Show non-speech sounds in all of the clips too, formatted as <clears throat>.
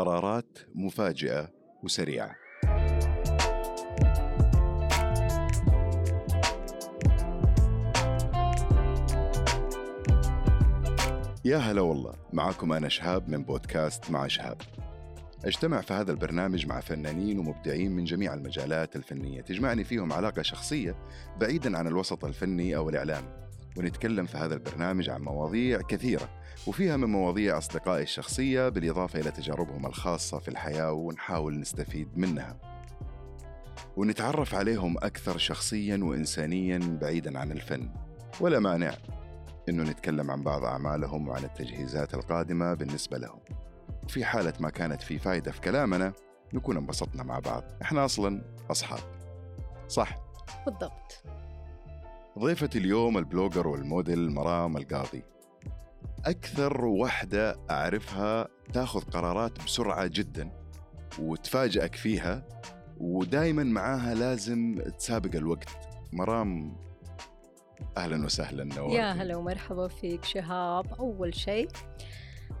قرارات مفاجئة وسريعة. يا هلا والله معكم أنا شهاب من بودكاست مع شهاب. أجتمع في هذا البرنامج مع فنانين ومبدعين من جميع المجالات الفنية تجمعني فيهم علاقة شخصية بعيدا عن الوسط الفني أو الإعلامي. ونتكلم في هذا البرنامج عن مواضيع كثيرة وفيها من مواضيع أصدقائي الشخصية بالإضافة إلى تجاربهم الخاصة في الحياة ونحاول نستفيد منها ونتعرف عليهم أكثر شخصيا وإنسانيا بعيدا عن الفن ولا مانع إنه نتكلم عن بعض أعمالهم وعن التجهيزات القادمة بالنسبة لهم. وفي حالة ما كانت في فائده في كلامنا نكون انبسطنا مع بعض، إحنا أصلا أصحاب. صح؟ بالضبط. ضيفة اليوم البلوجر والموديل مرام القاضي. أكثر وحدة أعرفها تأخذ قرارات بسرعة جدا وتفاجئك فيها ودائما معاها لازم تسابق الوقت. مرام أهلا وسهلا نورتي يا هلا ومرحبا فيك شهاب أول شيء.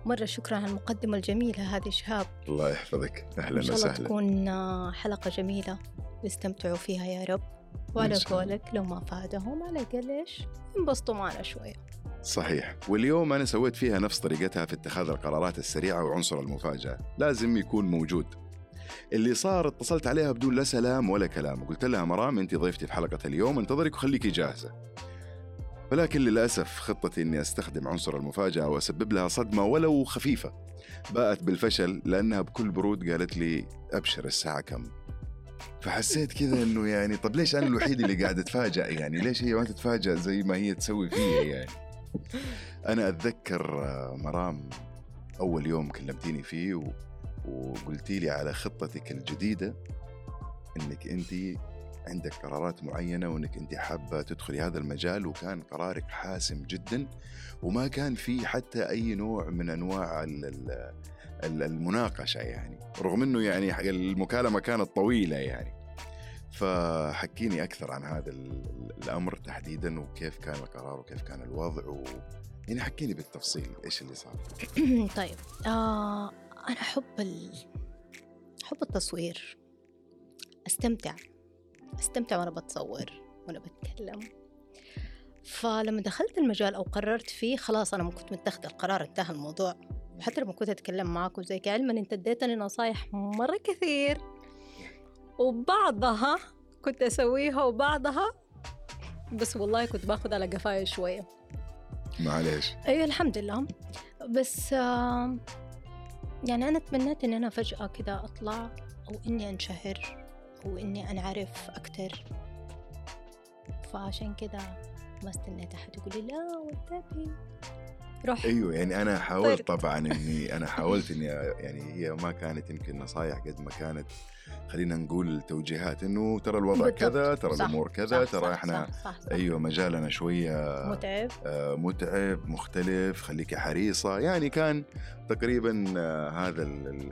مرة شكرا على المقدمة الجميلة هذه شهاب. الله يحفظك. أهلا وسهلا إن شاء الله تكون حلقة جميلة. يستمتعوا فيها يا رب. وعلى قولك لو ما فادهم على الأقل إيش؟ ينبسطوا معنا شوية. صحيح. واليوم أنا سويت فيها نفس طريقتها في اتخاذ القرارات السريعة وعنصر المفاجأة. لازم يكون موجود. اللي صار اتصلت عليها بدون لا سلام ولا كلام. قلت لها مرام أنت ضيفتي في حلقة اليوم. انتظرك وخليكي جاهزة. ولكن للأسف خطتي أني أستخدم عنصر المفاجأة وأسبب لها صدمة ولو خفيفة. باءت بالفشل لأنها بكل برود قالت لي أبشر الساعة كم؟ فحسيت كذا إنه يعني طب ليش أنا الوحيد اللي قاعد أتفاجأ يعني؟ ليش هي ما تتفاجأ زي ما هي تسوي فيا يعني؟ أنا أتذكر آه، مرام أول يوم كلمتيني فيه و... وقلتي لي على خطتك الجديدة إنك انت عندك قرارات معينة وإنك انت حابة تدخلي هذا المجال وكان قرارك حاسم جدا وما كان في حتى أي نوع من أنواع المناقشة يعني. رغم إنه يعني المكالمة كانت طويلة يعني. فحكيني أكثر عن هذا الأمر تحديدا وكيف كان القرار وكيف كان الوضع و... يعني حكيني بالتفصيل إيش اللي صار. <clears throat> طيب. آه أنا أحب ال... أحب التصوير. أستمتع. أستمتع وأنا بتصور وأنا بتكلم. فلما دخلت المجال أو قررت فيه خلاص أنا ما كنت متخذ القرار انتهى الموضوع. وحتى لما كنت أتكلم معاكم زي علما أنت اديتني نصايح مرة كثير. وبعضها كنت أسويها وبعضها بس والله كنت باخذ على قفايا شوية. معلش أيوه الحمد لله. بس يعني أنا تمنيت إن أنا فجأة كده أطلع أو إني أنشهر وإني أنعرف أكتر. فعشان كده ما استنيت أحد يقول لي لا والنبي روح. أيوه يعني أنا حاولت طبعا إني <laughs> أنا حاولت إني يعني هي ما كانت يمكن نصايح قد ما كانت خلينا نقول توجيهات إنه ترى الوضع بالضبط. كذا ترى الأمور كذا صح ترى صح إحنا صح صح صح. أيوه مجالنا شوية متعب. آه متعب مختلف خليكي حريصة يعني كان تقريبا آه هذا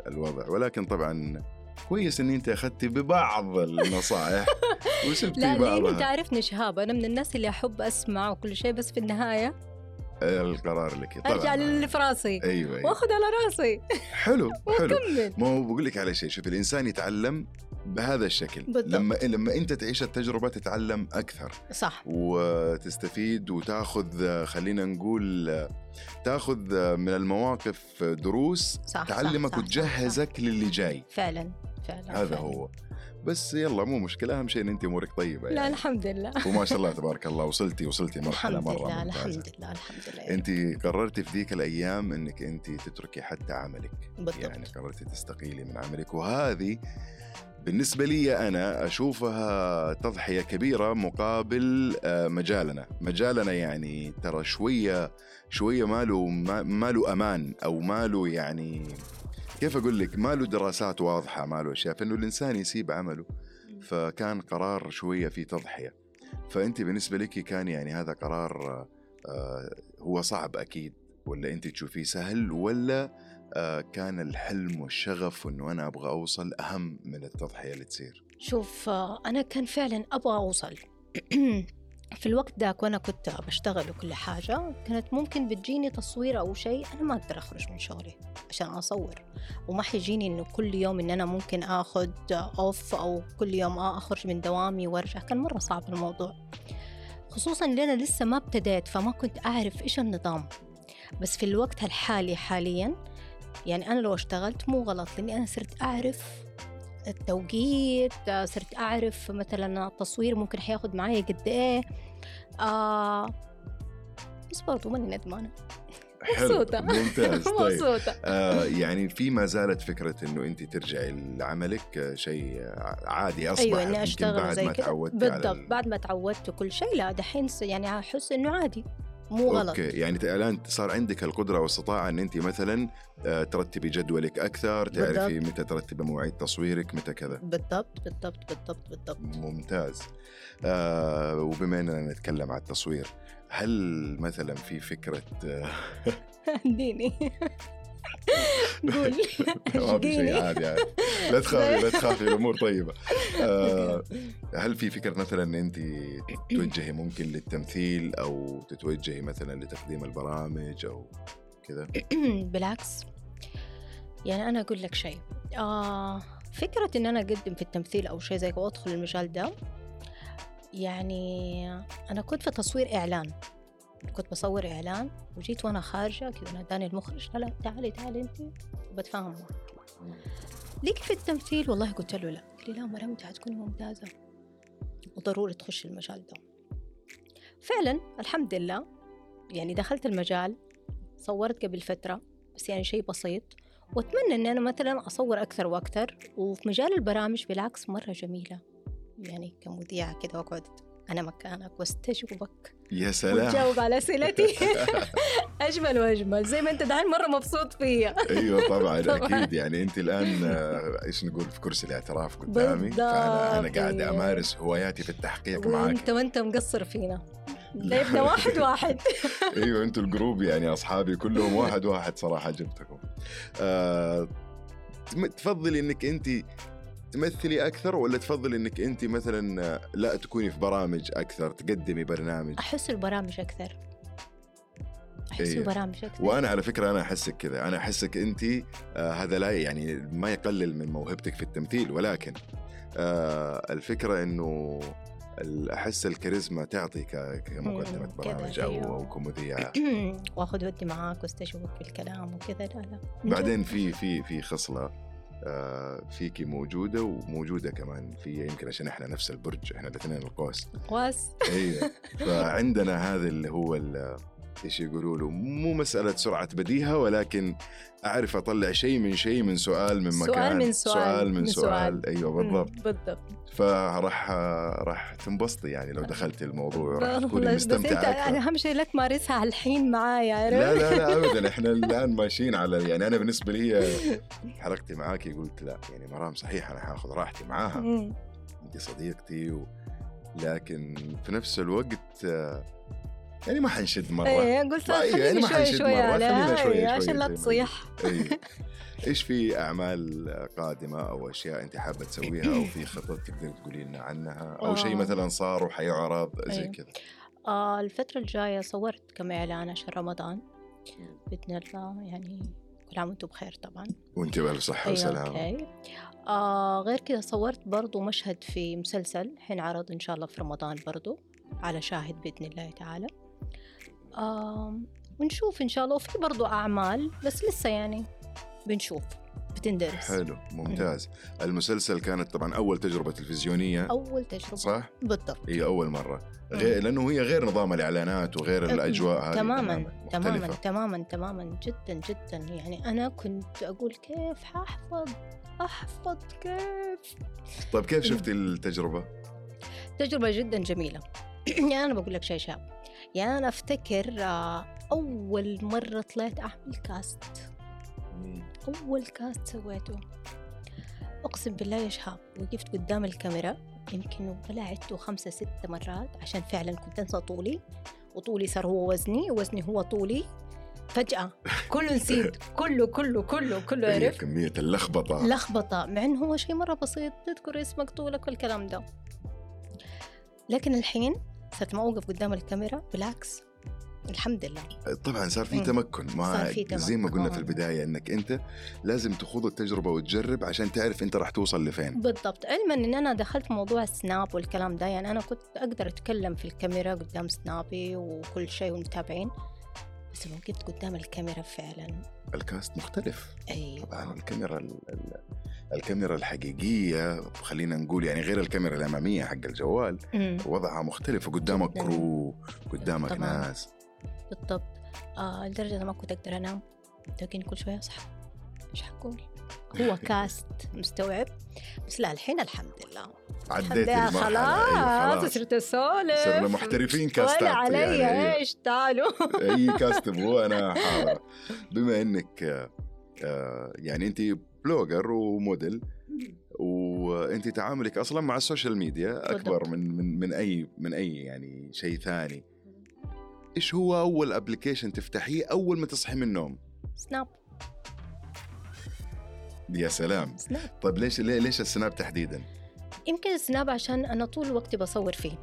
الوضع. ولكن طبعا كويس ان أنت اخذتي ببعض النصائح <laughs> وسبتي لا بعضها. لا تعرفني شهاب. أنا من الناس اللي أحب أسمع وكل شيء بس في النهاية القرار لك. طبعا. ارجع للي في راسي أيوه, أيوة. واخذ على راسي. حلو <laughs> حلو. ما هو بقول لك على شيء شوف الإنسان يتعلم بهذا الشكل. بالضبط. لما لما أنت تعيش التجربة تتعلم أكثر. صح. وتستفيد وتاخذ خلينا نقول تاخذ من المواقف دروس صح تعلمك صح وتجهزك صح. للي جاي. فعلا. فعلا هذا فعلا. هو. بس يلا مو مشكلة أهم شيء إن انت أمورك طيبة يعني. لا الحمد لله. وما شاء الله تبارك الله وصلتي وصلتي مرحلة الحمد مرة لله الحمد لله الحمد لله. انت قررتي في ذيك الأيام إنك انت تتركي حتى عملك. بالضبط. يعني قررتي تستقيلي من عملك. وهذه بالنسبة لي أنا أشوفها تضحية كبيرة مقابل آه، مجالنا. مجالنا يعني ترى شوية شوية ماله ماله أمان أو ماله يعني كيف أقول لك؟ ما له دراسات واضحة ما له أشياء فإنه الإنسان يسيب عمله. فكان قرار شوية في تضحية. فأنت بالنسبة لك كان يعني هذا قرار آه هو صعب أكيد ولا أنت تشوفيه سهل ولا آه كان الحلم والشغف إنه أنا أبغى أوصل أهم من التضحية اللي تصير؟ شوف آه أنا كان فعلا أبغى أوصل. <clears throat> في الوقت ذاك وأنا كنت بشتغل وكل حاجة كانت ممكن بتجيني تصوير أو شيء أنا ما أقدر أخرج من شغلي عشان أصور. وما حيجيني إنه كل يوم إن أنا ممكن آخذ اوف أو كل يوم أخرج من دوامي وأرجع. كان مرة صعب الموضوع. خصوصا إن أنا لسه ما ابتديت فما كنت أعرف إيش النظام. بس في الوقت الحالي حاليا يعني أنا لو اشتغلت مو غلط لأني أنا صرت أعرف التوقيت صرت أعرف مثلا التصوير ممكن حياخد معايا قد إيه. آه بس برضو ماني ندمانة. <laughs> مبسوطة. ممتاز. <laughs> طيب مبسوطة. آه يعني في ما زالت فكرة إنه انت ترجعي لعملك آه، شيء عادي اصبح أيوة إني يمكن أشتغل بعد زي ما على بالضبط ال- بعد ما تعودت وكل شيء لا دحين يعني أحس إنه عادي. مو غلط. أوكي يعني الآن صار عندك القدرة والاستطاعه أن أنت مثلا آه، ترتبي جدولك أكثر تعرفي متى ترتبي مواعيد تصويرك متى كذا. بالضبط بالضبط بالضبط بالضبط. ممتاز. آه وبما أننا نتكلم عن التصوير هل مثلا في فكرة آه، <laughs> اديني <laughs> قول. <laughs> ما في شيء. عادي عادي. لا تخافي لا تخافي الأمور طيبة. آه هل في فكرة مثلا إن انت تتوجهي ممكن للتمثيل أو تتوجهي مثلا لتقديم البرامج أو كذا؟ <clears throat> بالعكس. يعني أنا أقول لك شيء. آه فكرة إن أنا أقدم في التمثيل أو شيء زي كده وأدخل المجال ده يعني أنا كنت في تصوير إعلان. كنت بصور إعلان وجيت وأنا خارجة كذا ناداني المخرج لا تعالي تعالي أنت. بتفاهم معك ليك في التمثيل والله قلت له لا. قال لي لا مريم حتكوني ممتازة. وضروري تخش المجال ده. فعلا الحمد لله يعني دخلت المجال صورت قبل فترة بس يعني شيء بسيط. وأتمنى إني أنا مثلا أصور أكثر وأكثر. وفي مجال البرامج بالعكس مرة جميلة. يعني كمذيعة كده وأقعد أنا مكانك واستجوبك يا سلام. وتجاوب على أسئلتي. <laughs> <laughs> أجمل وأجمل زي ما أنت دحين مرة مبسوط فيا أيوه طبعا <laughs> طبعاً. أكيد. يعني أنت الآن آه، إيش نقول في كرسي الاعتراف قدامي؟ فأنا أنا بالضبط، قاعد أيوه. أمارس هواياتي في التحقيق معاك. وأنت وأنت مقصر فينا. جايبنا واحد واحد. أيوه أنتوا الجروب يعني أصحابي كلهم واحد واحد صراحة جبتكم. آه تفضلي إنك أنت تمثلي أكثر ولا تفضلي إنك أنت مثلا آه، لا تكوني في برامج أكثر تقدمي برنامج؟ أحس البرامج أكثر. أحس إيه. البرامج أكثر. وأنا على فكرة أنا أحسك كذا أنا أحسك أنت آه هذا لا يعني ما يقلل من موهبتك في التمثيل ولكن آه الفكرة إنه أحس الكاريزما تعطي كمقدمة برامج أو أيوه. أو كمذيعه <clears throat> وأخذ ودي معاك وأستشوفك في الكلام وكذا لا لا. بعدين في في في خصلة. فيكي موجودة وموجودة كمان في يمكن عشان إحنا نفس البرج إحنا الاثنين القوس. واس أيوه <laughs> فعندنا هذا اللي هو إيش يقولوا له؟ مو مسألة سرعة بديهة ولكن أعرف أطلع شيء من شيء من سؤال من سؤال مكان. من سؤال، سؤال من من سؤال, سؤال. أيوه بالضبط. بالضبط. فراح راح تنبسطي يعني لو دخلتي الموضوع راح تكوني والله بس أنت مستمتعة أكثر. أهم شيء لا تمارسها الحين معايا لا عرفت؟ لا لا <laughs> ابدا. إحنا الآن ماشيين على يعني أنا بالنسبة لي حلقتي معاكي قلت لا يعني مرام صحيح أنا حاخذ راحتي معاها. انت صديقتي و... لكن في نفس الوقت يعني ما حنشد مرة. إيه قلت ما- أيوة، يعني ما شوي حنشد شوي خلينا شوية إيه، شوية عشان لا تصيح. إيش في أعمال قادمة أو أشياء أنت حابة تسويها أو في خطط تقدر تقولي لنا عنها؟ أو شيء آه. مثلا صار وحيعرض زي أيوة. كذا. آه الفترة الجاية صورت كم إعلان عشان رمضان. بإذن الله يعني كل عام وأنتم بخير طبعا. وأنت بالف صحه أيوة وسلامة. أوكي. آه غير كذا صورت برضو مشهد في مسلسل حين عرض إن شاء الله في رمضان برضو على شاهد بإذن الله تعالى. ونشوف إن شاء الله. وفي برضو أعمال بس لسه يعني بنشوف بتندرس. حلو ممتاز. المسلسل كانت طبعا أول تجربة تلفزيونية. أول تجربة. صح؟ بالضبط. هي أول مرة. غير لأنه هي غير نظام الإعلانات وغير الأجواء هذه. تماما تماما. تماما تماما جدا جدا. يعني أنا كنت أقول كيف حاحفظ أحفظ كيف؟ طيب كيف شفتي التجربة؟ تجربة جدا جميلة. <clears throat> يعني أنا بقول لك شيء شاب. يعني أنا أفتكر آه، أول مرة طلعت أعمل كاست أول كاست سويته. أقسم بالله يا شهاب وقفت قدام الكاميرا يمكن ولا عدته خمسة ستة مرات عشان فعلا كنت أنسى طولي وطولي صار هو وزني ووزني هو طولي. فجأة كله <laughs> نسيت كله كله كله كله عرفت كمية اللخبطة. لخبطة مع إنه هو شيء مرة بسيط تذكر اسمك طولك والكلام ده. لكن الحين صرت ما اوقف قدام الكاميرا؟ بالعكس الحمد لله. طبعا صار في. تمكن. ما صار في زي ما. قلنا في. البداية إنك أنت لازم تخوض التجربة وتجرب عشان تعرف أنت راح توصل لفين. بالضبط. علما إن أنا دخلت موضوع السناب والكلام ده يعني أنا كنت أقدر أتكلم في الكاميرا قدام سنابي وكل شيء والمتابعين بس لما وقفت قدام الكاميرا فعلا. الكاست مختلف. اي طبعا الكاميرا ال- ال- الكاميرا الحقيقية خلينا نقول يعني غير الكاميرا الأمامية حق الجوال وضعها مختلف. قدامك جداً. كرو قدامك طبعاً. ناس. بالضبط. آه لدرجة أنا ما كنت أقدر أنام. لكن كل شوية أصحى. إيش حقول؟ هو <laughs> كاست مستوعب. بس لا الحين الحمد لله. عديت الحمد لله. المرحلة. أيوة خلاص. خلاص صرت أسولف صرنا محترفين كاستات ولا علي. يعني. إيش تعالوا؟ أي cast تبغوه أنا حاضر بما إنك آه، يعني انت blogger وموديل وانت تعاملك أصلا مع ال social media أكبر. من من من أي من أي يعني شيء ثاني. إيش هو أول application تفتحيه أول ما تصحي من النوم؟ سناب يا سلام. سناب طيب ليش ليش السناب تحديدا؟ يمكن السناب عشان أنا طول وقتي بصور فيه.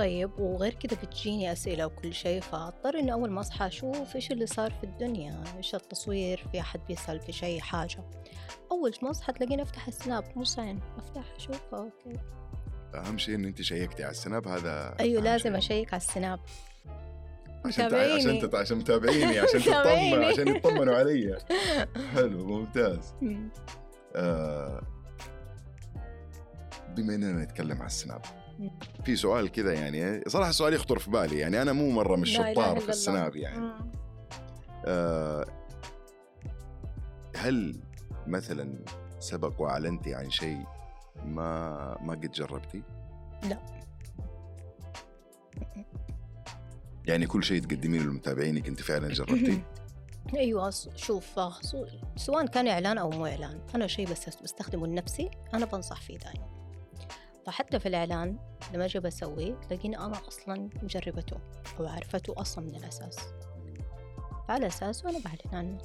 طيب وغير كده بتجيني أسئلة وكل شيء فأضطر إنه أول ما أصحى أشوف إيش اللي صار في الدنيا إيش التصوير في أحد بيسأل في شيء حاجة أول ما أصحى تلاقيني أفتح السناب مو عين أفتح أشوف okay أهم شيء إن أنت check تي على السناب هذا أيوة أهم لازم. أ check على السناب عشان عشان عشان متابعيني عشان <laughs> تطمن. عشان يطمنوا علي <laughs> حلو ممتاز مم. آه، بما إننا نتكلم على السناب. في سؤال كذا يعني صراحة سؤال يخطر في بالي يعني أنا مو مرة مش شطار في. السناب يعني. آه، هل مثلا سبق واعلنتي عن شيء ما ما قد جربتي؟ لا. يعني كل شيء تقدميه للمتابعينك أنت فعلا جربتيه؟ <clears throat> أيوه شوف آه، سو- سواء كان إعلان أو مو إعلان أنا شيء بس بستخدمه لنفسي أنا بنصح فيه دائما فحتى في الإعلان لما أجي بسويه تلاقيني أنا أصلا مجربته أو عرفته أصلا من الأساس. فعلى اساسه أنا بعلن عنه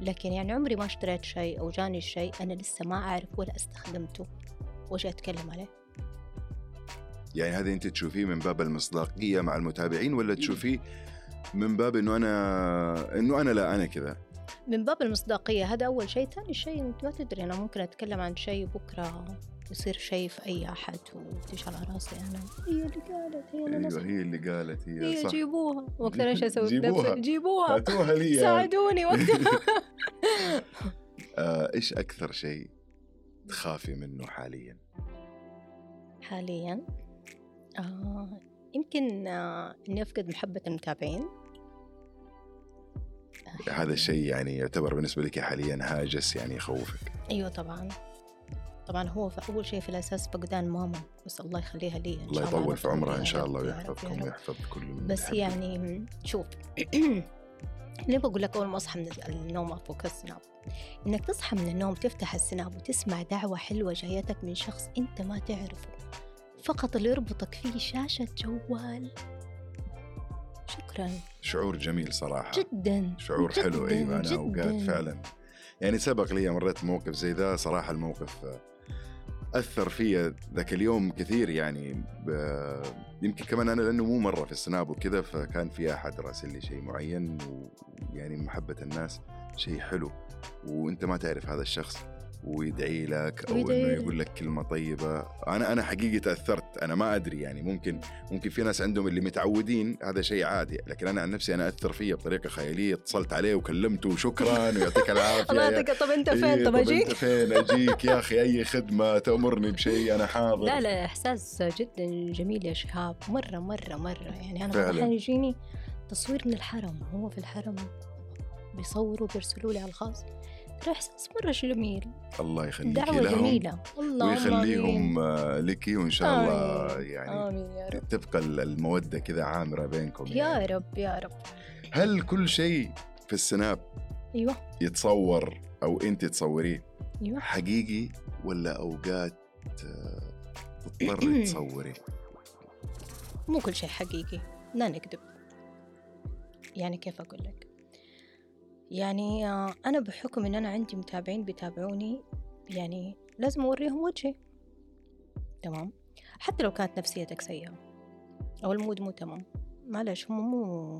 لكن يعني عمري ما اشتريت شيء أو جاني شيء أنا لسه ما أعرف ولا استخدمته. واجي أتكلم عليه؟ يعني هذا أنت تشوفيه من باب المصداقية مع المتابعين ولا تشوفيه من باب إنه أنا إنه أنا لا أنا كذا؟ من باب المصداقية هذا أول شيء. ثاني شيء أنت ما تدري أنا ممكن أتكلم عن شيء بكرة. يصير شيء في أي أحد وتيجي على راسي أنا هي اللي قالت هي اللي أيوه نصحت. هي اللي قالت هي, هي صح. جيبوها. وقتها إيش أسوي؟ في جيبوها. جيبوها. هاتوها لي يعني. ساعدوني وقتها. <laughs> آه، إيش أكثر شيء تخافي منه حاليا؟ حاليا؟ آه يمكن آه إني أفقد محبة المتابعين. آه، هذا الشيء يعني يعتبر بالنسبة لك حاليا هاجس يعني يخوفك أيوه طبعا. طبعا هو في أول شيء في الأساس فقدان ماما بس الله يخليها لي إن الله يطول في عمرها إن شاء الله ويحفظكم. ويحفظ كل بس. يعني شوف <clears throat> ليه بقول لك أول ما أصحى من النوم افك السناب؟ إنك تصحى من النوم تفتح السناب وتسمع دعوة حلوة جايتك من شخص أنت ما تعرفه. فقط اللي يربطك فيه شاشة جوال. شكرا. شعور جميل صراحة. جدا. شعور حلو جداً، أيوه أنا أوقات جداً. فعلا. يعني سبق لي مريت موقف زي ذا صراحة الموقف أثر في ذاك اليوم كثير يعني يمكن كمان أنا لأنه مو مرة في السناب وكذا فكان في أحد راسل لي شيء معين ويعني محبة الناس شيء حلو وأنت ما تعرف هذا الشخص. ويدعي لك أو ويدعي انه. يقول لك كلمة طيبة. أنا أنا حقيقي تاثرت أنا ما أدري يعني ممكن ممكن في ناس عندهم اللي متعودين هذا شيء عادي. لكن أنا عن نفسي أنا أثر فيا بطريقة خيالية. اتصلت عليه وكلمته وشكرا ويعطيك العافية. <laughs> الله يعطيك. طب أنت فين؟ إيه، طب أنت أجيك؟ فين؟ أجيك يا أخي. أي <laughs> خدمة تأمرني بشيء؟ أنا حاضر. لا لا إحساس جدا جميل يا شهاب. مرة مرة مرة. يعني أنا. أحيانا يجيني تصوير من الحرم. هو في الحرم بيصوروا بيرسلوا لي على الخاص. ترى احساس مرة جميل. الله يخليك دعوة لهم جميلة. آمين. ويخليهم آه، لك وإن شاء الله آمين. يعني آمين يا رب. تبقى المودة كذا عامرة بينكم يا يعني. رب يا رب. هل كل شيء في السناب أيوه. يتصور أو أنت تصوريه؟ أيوه. حقيقي ولا أوقات آه، تضطر <clears throat> تصوري؟ مو كل شيء حقيقي. لا نكذب. يعني كيف أقول لك؟ يعني آه، أنا بحكم إن أنا عندي متابعين بيتابعوني يعني لازم أوريهم وجهي. تمام؟ حتى لو كانت نفسيتك سيئة أو المود مو تمام. معلش هم مو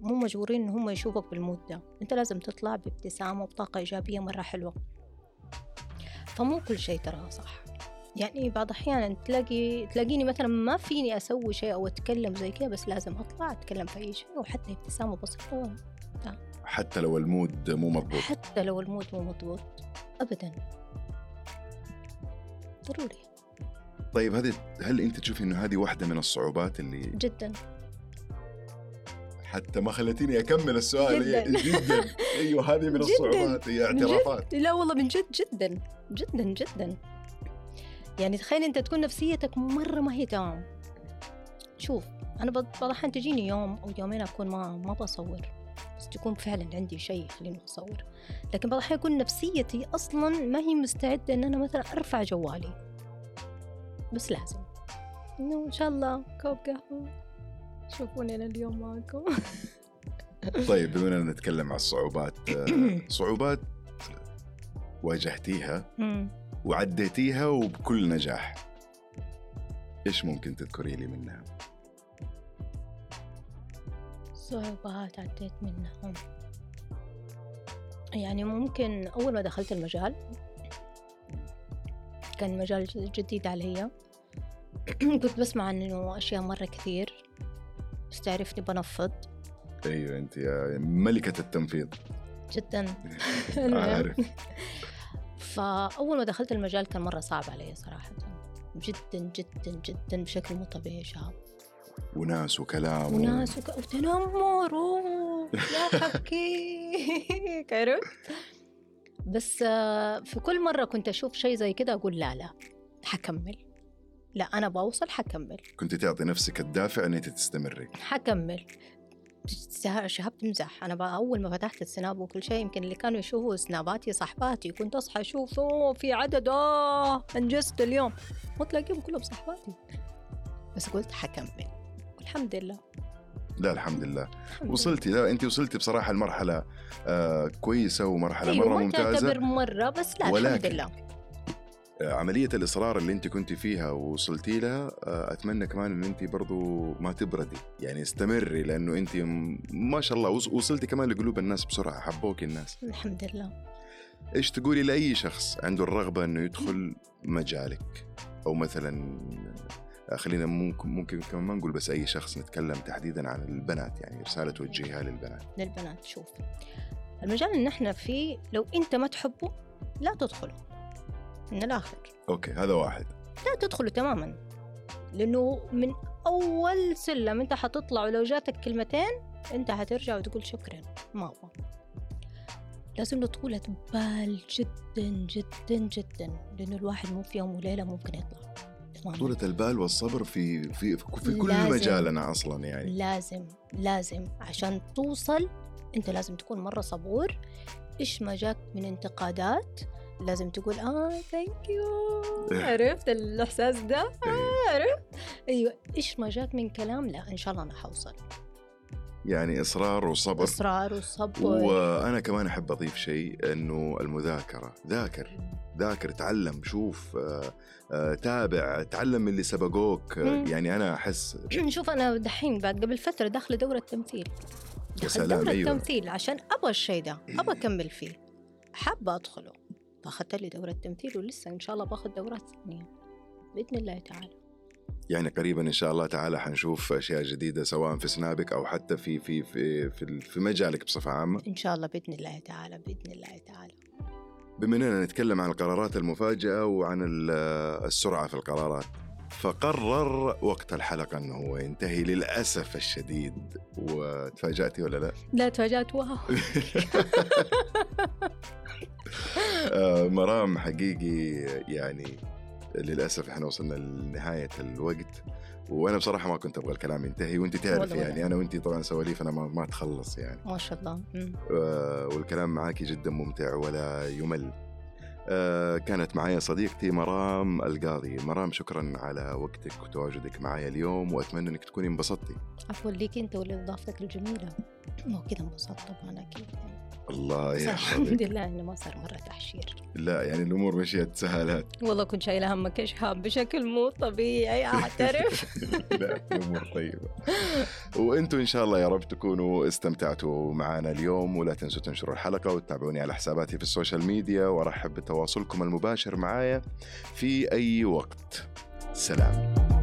مو مجبورين إن هم يشوفك بال mood ده. أنت لازم تطلع بابتسامة وبطاقة إيجابية مرة حلوة. فمو كل شيء ترى صح. يعني بعض الأحيان تلاقي تلاقيني مثلا ما فيني أسوي شيء أو أتكلم زي كذا بس لازم أطلع أتكلم في أي شيء وحتى ابتسامة بسيطة. حتى لو ال mood مو مضبوط. حتى لو ال mood مو مضبوط أبدا. ضروري. طيب هذه هل أنت تشوفي إنه هذه واحدة من الصعوبات اللي جدا. حتى ما خلتيني أكمل السؤال. جداً. <laughs> جدا. أيوه هذه من. الصعوبات هي اعترافات. لا والله من جد جدا. جدا جدا. يعني تخيل أنت تكون نفسيتك مرة ما هي تمام. شوف أنا بعض الاحيان تجيني يوم أو يومين أكون ما ما بصور. بس تكون فعلا عندي شيء يخليني اصور لكن بعض الأحيان يكون نفسيتي أصلا ما هي مستعدة إن أنا مثلا أرفع جوالي. بس لازم. إنه إن شاء الله كوب قهوة. شوفوني أنا اليوم معكم <laughs> طيب بما إننا نتكلم عن الصعوبات آه، <clears throat> صعوبات واجهتيها. وعديتيها وبكل نجاح إيش ممكن تذكري لي منها؟ صعوبات عديت منهم. يعني ممكن أول ما دخلت المجال كان مجال جديد علي. <clears throat> كنت بسمع عنه أشياء مرة كثير. بس تعرفني بنفض. أيوه أنت يا ملكة التنفيذ. جدا. <laughs> عارف. <laughs> فأول ما دخلت المجال كان مرة صعب علي صراحة. جدا جدا جدا بشكل مو طبيعي شاب. وناس وكلام و- وناس وك... وتنمر لا حكيك <laughs> عرفت؟ بس آه، في كل مرة كنت أشوف شيء زي كده أقول لا لا حكمل. لا أنا بوصل حكمل. كنت تعطي نفسك الدافع ان انت تستمري. حكمل. شه- شهاب تمزح أنا بقى أول ما فتحت السناب وكل شيء يمكن اللي كانوا يشوفوا سناباتي صاحباتي كنت أصحى أشوف أوه في عدد آه أنجزت اليوم. وتلاقيهم كلهم صاحباتي بس قلت حكمل. والحمد لله. لا الحمد لله. الحمد لله. وصلتي لا انت وصلتي بصراحة لمرحلة آه كويسة ومرحلة أيوة مرة ممتازة. تعتبر مرة بس لا الحمد لله. آه، عملية الإصرار اللي انت كنت فيها ووصلتي لها آه أتمنى كمان إن انت برضو ما تبردي. يعني استمري لأنه انت م- ما شاء الله وص- وصلتي كمان لقلوب الناس بسرعة. حبوك الناس. الحمد لله. إيش تقولي لأي شخص عنده الرغبة إنه يدخل مجالك؟ أو مثلا خلينا ممكن ممكن كمان ما نقول بس أي شخص نتكلم تحديدا عن البنات يعني رسالة توجهيها للبنات. للبنات شوف. المجال اللي نحن فيه لو أنت ما تحبه لا تدخله. من الآخر. أوكي هذا واحد. لا تدخله تماما. لأنه من أول سلم أنت حتطلع ولو جاتك كلمتين أنت حترجع وتقول شكرا. ما أبغى لازم له طولة بال جدا جدا جدا. لأنه الواحد مو في يوم وليلة ممكن يطلع. طولة البال والصبر في في في كل لازم. مجالنا أصلا يعني. لازم لازم. عشان توصل أنت لازم تكون مرة صبور. إيش ما جاك من انتقادات؟ لازم تقول آه thank you عرفت الإحساس ده؟ إيه. آه عرفت. أيوه. إيش ما جاك من كلام؟ لا إن شاء الله أنا حوصل. يعني إصرار وصبر. إصرار وصبر. وأنا كمان أحب أضيف شيء إنه المذاكرة ذاكر ذاكر تعلم شوف آه، آه، تابع تعلم من اللي سبقوك. يعني أنا أحس <clears throat> شوف أنا دحين بعد قبل فترة داخله دورة تمثيل. دخلت دورة أيوه. تمثيل عشان أبغى الشيء ده أبغى أكمل فيه. حابة أدخله. فاخذت لي دوره تمثيل ولسه إن شاء الله باخذ دورات ثانية. بإذن الله تعالى. يعني قريبا إن شاء الله تعالى حنشوف أشياء جديدة سواء في سنابك أو حتى في في في في, في مجالك بصفة عامة. إن شاء الله بإذن الله تعالى بإذن الله تعالى. بما إننا نتكلم عن القرارات المفاجئة وعن ال- السرعة في القرارات فقرر وقت الحلقة إنه هو ينتهي للأسف الشديد. وتفاجأتي ولا لا؟ لا تفاجأت. واو. <laughs> آه، مرام حقيقي يعني للأسف إحنا وصلنا لنهاية الوقت وأنا بصراحة ما كنت أبغى الكلام ينتهي وأنت تعرف ولا. يعني أنا وأنت طبعا سواليفنا ما, ما تخلص يعني. ما شاء الله. آه، والكلام معاكي جدا ممتع ولا يمل. آه، كانت معي صديقتي مرام القاضي. مرام شكرا على وقتك وتواجدك معي اليوم وأتمنى أنك تكوني انبسطتي. عفوا ليك أنت ولاضافتك الجميلة. مو كذا انبسطت؟ طبعا أكيد يعني. الله بس الحمد لله إنه ما صار مرة تحشير. لا يعني الأمور مشيت سهالات والله كنت شايلة همك يا شهاب بشكل مو طبيعي أعترف. <laughs> لا الأمور طيبة. وأنتم إن شاء الله يا رب تكونوا استمتعتوا معنا اليوم ولا تنسوا تنشروا الحلقة وتتابعوني على حساباتي في ال social media وأرحب بتواصلكم المباشر معايا في أي وقت. سلام.